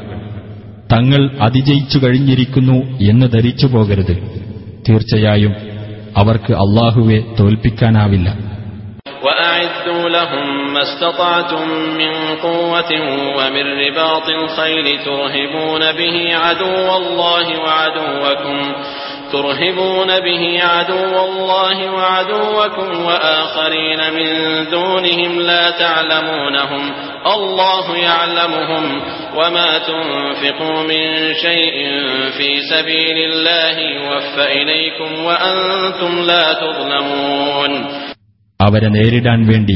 Speaker 3: തങ്ങൾ അതിജയിച്ചു കഴിഞ്ഞിരിക്കുന്നു എന്ന് ധരിച്ചു പോകരുത് തീർച്ചയായും അവർക്ക് അള്ളാഹുവെ തോൽപ്പിക്കാനാവില്ല
Speaker 5: وأعدوا لهم ما استطعتم من قوة ومن رباط الخيل ترهبون به عدو الله وعدوكم ترهبون به عدو الله وعدوكم وآخرين من دونهم لا تعلمونهم الله يعلمهم وما تنفقوا من شيء في سبيل الله يوفى إليكم وأنتم لا تظلمون
Speaker 3: അവരെ നേരിടാൻ വേണ്ടി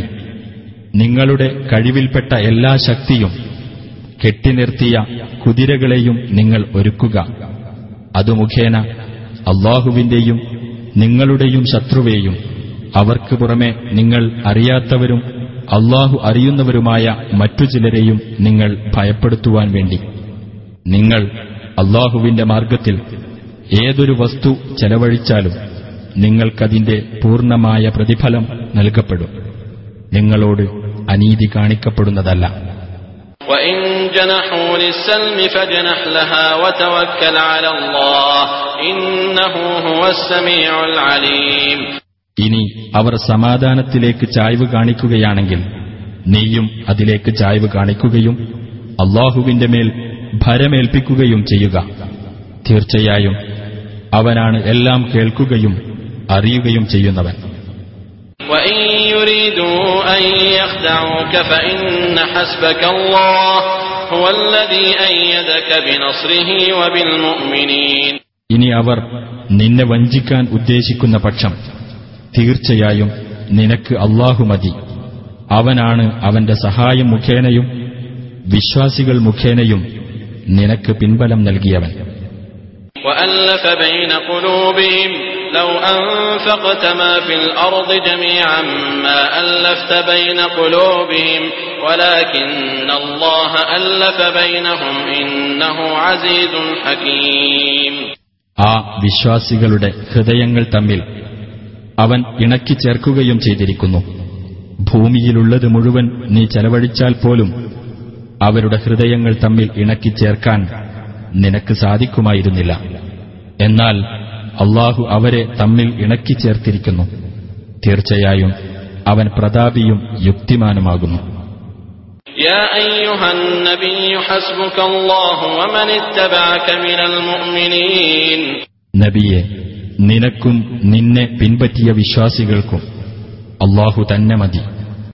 Speaker 3: നിങ്ങളുടെ കഴിവിൽപ്പെട്ട എല്ലാ ശക്തിയും കെട്ടിനിർത്തിയ കുതിരകളെയും നിങ്ങൾ ഒരുക്കുക അതു മുഖേന അള്ളാഹുവിന്റെയും നിങ്ങളുടെയും ശത്രുവേയും അവർക്ക് പുറമെ നിങ്ങൾ അറിയാത്തവരും അള്ളാഹു അറിയുന്നവരുമായ മറ്റു ചിലരെയും നിങ്ങൾ ഭയപ്പെടുത്തുവാൻ വേണ്ടി. നിങ്ങൾ അള്ളാഹുവിന്റെ മാർഗത്തിൽ ഏതൊരു വസ്തു ചെലവഴിച്ചാലും നിങ്ങൾക്കതിന്റെ പൂർണമായ പ്രതിഫലം നൽകപ്പെടും. നിങ്ങളോട് അനീതി കാണിക്കപ്പെടുന്നതല്ല.
Speaker 5: وإن جنحوا للسلم فاجنح لها وتوكل على الله إنه هو السميع العليم
Speaker 3: ഇനി അവർ സമാധാനത്തിലേക്ക് ചായ്വ് കാണിക്കുകയാണെങ്കിൽ നീയും അതിലേക്ക് ചായ്വ് കാണിക്കുകയും അള്ളാഹുവിന്റെ മേൽ ഭരമേൽപ്പിക്കുകയും ചെയ്യുക തീർച്ചയായും അവനാണ് എല്ലാം കേൾക്കുകയും അറിയുകയും ചെയ്യുന്നവൻ
Speaker 5: وإن يريدوا أن يخدعوك فإن حسبك الله هو الذي أيدك بنصره وبالمؤمنين.
Speaker 3: ഇനി അവർ നിന്നെ വഞ്ചിക്കാൻ ഉദ്ദേശിക്കുന്ന പക്ഷം തീർച്ചയായും നിനക്ക് അള്ളാഹു മതി. അവനാണ് അവന്റെ സഹായം മുഖേനയും വിശ്വാസികൾ മുഖേനയും നിനക്ക് പിൻബലം നൽകിയവൻ.
Speaker 5: لو أنفقت ما في الأرض جميعا ما ألفت بين قلوبهم ولكن الله ألف بينهم إنه عزيز حكيم
Speaker 3: ആ വിശ്വാസികളുടെ ഹൃദയങ്ങൾ തമ്മിൽ അവൻ ഇണക്കി ചേർക്കുകയും ചെയ്തിരിക്കുന്നു ഭൂമിയിലുള്ളത് മുഴുവൻ നീ ചെലവഴിച്ചാൽ പോലും അവരുടെ ഹൃദയങ്ങൾ തമ്മിൽ ഇണക്കി ചേർക്കാൻ നിനക്ക് സാധിക്കുമായിരുന്നില്ല എന്നാൽ അള്ളാഹു അവരെ തമ്മിൽ ഇണക്കി ചേർത്തിരിക്കുന്നു തീർച്ചയായും അവൻ പ്രതാപിയും യുക്തിമാനുമാകുന്നു
Speaker 5: يا أيها النبي حسبك الله ومن اتبعك من المؤمنين
Speaker 3: നബിയെ നിനക്കും നിന്നെ പിൻപറ്റിയ വിശ്വാസികൾക്കും അള്ളാഹു തന്നെ മതി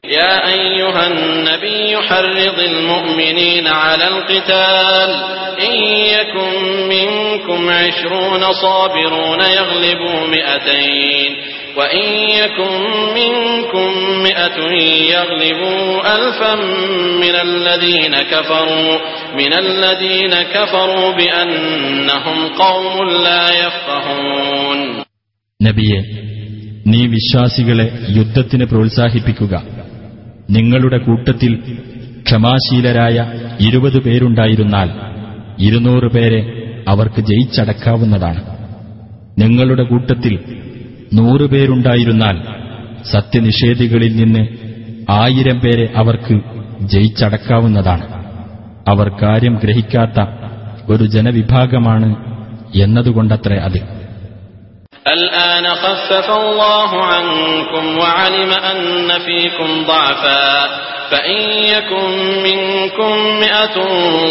Speaker 5: يا أيها النبي حرض المؤمنين على القتال إن يكن منكم عشرون صابرون يغلبوا مئتين وإن يكن منكم مئة يغلبوا ألفا من الذين كفروا من الذين كفروا بأنهم قوم لا يفقهون
Speaker 3: നബിയെ നീ വിശ്വാസികളെ യുദ്ധത്തിന് പ്രോത്സാഹിപ്പിക്കുക നിങ്ങളുടെ കൂട്ടത്തിൽ ക്ഷമാശീലരായ ഇരുപത് പേരുണ്ടായിരുന്നാൽ ഇരുന്നൂറ് പേരെ അവർക്ക് ജയിച്ചടക്കാവുന്നതാണ്. നിങ്ങളുടെ കൂട്ടത്തിൽ നൂറുപേരുണ്ടായിരുന്നാൽ സത്യനിഷേധികളിൽ നിന്ന് ആയിരം പേരെ അവർക്ക് ജയിച്ചടക്കാവുന്നതാണ്. അവർ കാര്യം ഗ്രഹിക്കാത്ത ഒരു ജനവിഭാഗമാണ് എന്നതുകൊണ്ടത്രേ അത്.
Speaker 5: الآن خفف الله عنكم وعلم أن فيكم ضعفا فإن يكن منكم مئة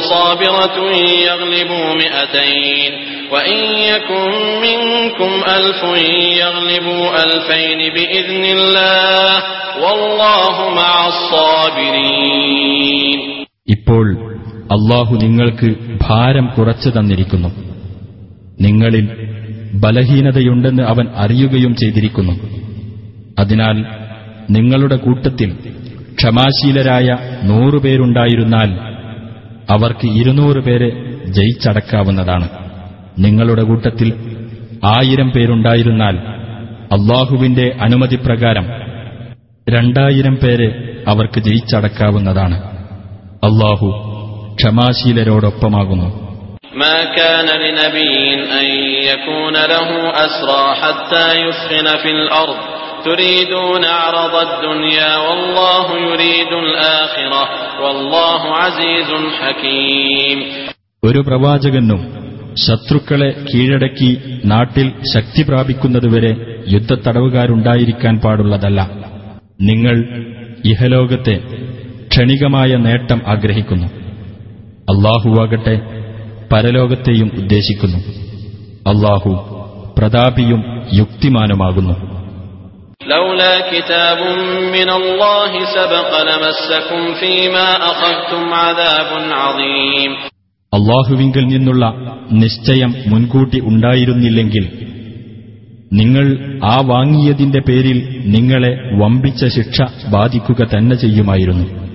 Speaker 5: صابرة يغلبوا مئتين وإن يكن منكم ألف يغلبوا ألفين بإذن الله والله مع الصابرين
Speaker 3: ഇപ്പോൾ അള്ളാഹു നിങ്ങൾക്ക് ഭാരം കുറച്ചു തന്നിരിക്കുന്നു നിങ്ങളിൽ ബലഹീനതയുണ്ടെന്ന് അവൻ അറിയുകയും ചെയ്തിരിക്കുന്നു. അതിനാൽ നിങ്ങളുടെ കൂട്ടത്തിൽ ക്ഷമാശീലരായ നൂറുപേരുണ്ടായിരുന്നാൽ അവർക്ക് ഇരുന്നൂറ് പേരെ ജയിച്ചടക്കാവുന്നതാണ്. നിങ്ങളുടെ കൂട്ടത്തിൽ ആയിരം പേരുണ്ടായിരുന്നാൽ അള്ളാഹുവിന്റെ അനുമതി പ്രകാരം രണ്ടായിരം പേരെ അവർക്ക് ജയിച്ചടക്കാവുന്നതാണ്. അള്ളാഹു ക്ഷമാശീലരോടൊപ്പമാകുന്നു.
Speaker 5: ما كان لنبي أن يكون له أسرى حتى يثخن في الأرض تريدون عرض الدنيا والله يريد الآخرة والله عزيز حكيم
Speaker 3: ഒരു പ്രവാചകനും ശത്രുക്കളെ കീഴടക്കി നാട്ടിൽ ശക്തി പ്രാപിക്കുന്നതുവരെ യുദ്ധത്തടവുകാരുണ്ടായിരിക്കാൻ പാടുള്ളതല്ല നിങ്ങൾ ഇഹലോകത്തെ ക്ഷണികമായ നേട്ടം ആഗ്രഹിക്കുന്നു അള്ളാഹുവാകട്ടെ പരലോകത്തെയും ഉദ്ദേശിക്കുന്നു. അള്ളാഹു പ്രതാപിയും യുക്തിമാനുമാകുന്നു. അള്ളാഹുവിങ്കിൽ നിന്നുള്ള നിശ്ചയം മുൻകൂട്ടി ഉണ്ടായിരുന്നില്ലെങ്കിൽ നിങ്ങൾ ആ വാങ്ങിയതിന്റെ പേരിൽ നിങ്ങളെ വമ്പിച്ച ശിക്ഷ ബാധിക്കുക തന്നെ ചെയ്യുമായിരുന്നു.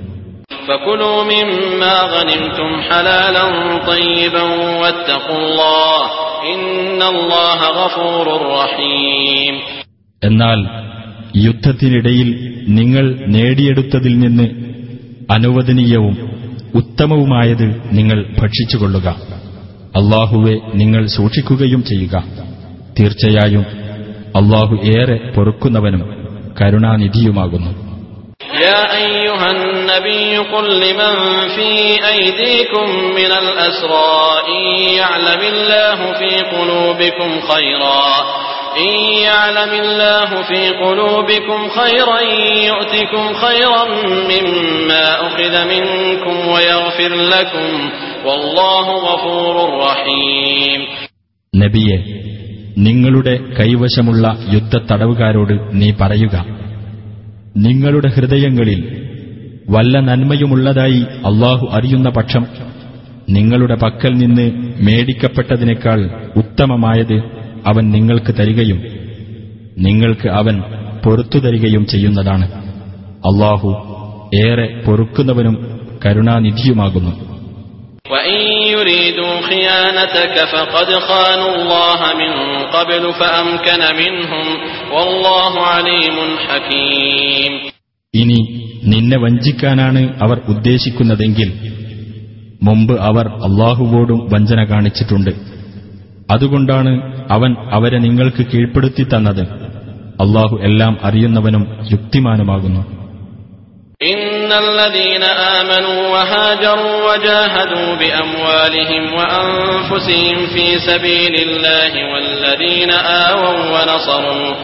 Speaker 5: فكلوا مما غنمتم حلالا طيبا واتقوا الله إن الله غفور رحيم
Speaker 3: എന്നാൽ യുദ്ധത്തിനിടയിൽ നിങ്ങൾ നേടിയെടുത്തതിൽ നിന്ന് അനുവദനീയവും ഉത്തമവുമായത് നിങ്ങൾ ഭക്ഷിച്ചുകൊള്ളുക അള്ളാഹുവെ നിങ്ങൾ സൂക്ഷിക്കുകയും ചെയ്യുക തീർച്ചയായും അള്ളാഹു ഏറെ പൊറുക്കുന്നവനും കരുണാനിധിയുമാകുന്നു
Speaker 5: يا أيها النبي قل لمن في أيديكم من الأسرى إن يعلم الله في قلوبكم خيرا إن يعلم الله في قلوبكم خيرا يؤتكم خيرا مما أخذ منكم ويغفر لكم والله غفور رحيم
Speaker 3: നബിയെ നിങ്ങളുടെ കൈവശമുള്ള യുദ്ധത്തടവുകാരോട് നീ പറയുക നിങ്ങളുടെ ഹൃദയങ്ങളിൽ വല്ല നന്മയുമുള്ളതായി അള്ളാഹു അറിയുന്ന പക്ഷം നിങ്ങളുടെ പക്കൽ നിന്ന് മേടിക്കപ്പെട്ടതിനേക്കാൾ ഉത്തമമായത് അവൻ നിങ്ങൾക്ക് തരികയും നിങ്ങൾക്ക് അവൻ പൊറത്തു തരികയും ചെയ്യുന്നതാണ്. അള്ളാഹു ഏറെ പൊറുക്കുന്നവനും കരുണാനിധിയുമാകുന്നു.
Speaker 5: وإن يريدوا خيانتك فقد خانوا الله من قبل فأمكن منهم والله عليم حكيم
Speaker 3: ഇനി നിന്നെ വഞ്ചിക്കാനാണ് അവർ ഉദ്ദേശിക്കുന്നതെങ്കിൽ മുമ്പ് അവർ അള്ളാഹുവോടും വഞ്ചന കാണിച്ചിട്ടുണ്ട് അതുകൊണ്ടാണ് അവൻ അവരെ നിങ്ങൾക്ക് കീഴ്പ്പെടുത്തി തന്നത് അള്ളാഹു എല്ലാം അറിയുന്നവനും യുക്തിമാനുമാകുന്നു
Speaker 5: إن الذين آمنوا وهاجروا وجاهدوا بأموالهم وأنفسهم في سبيل الله والذين آووا ونصروا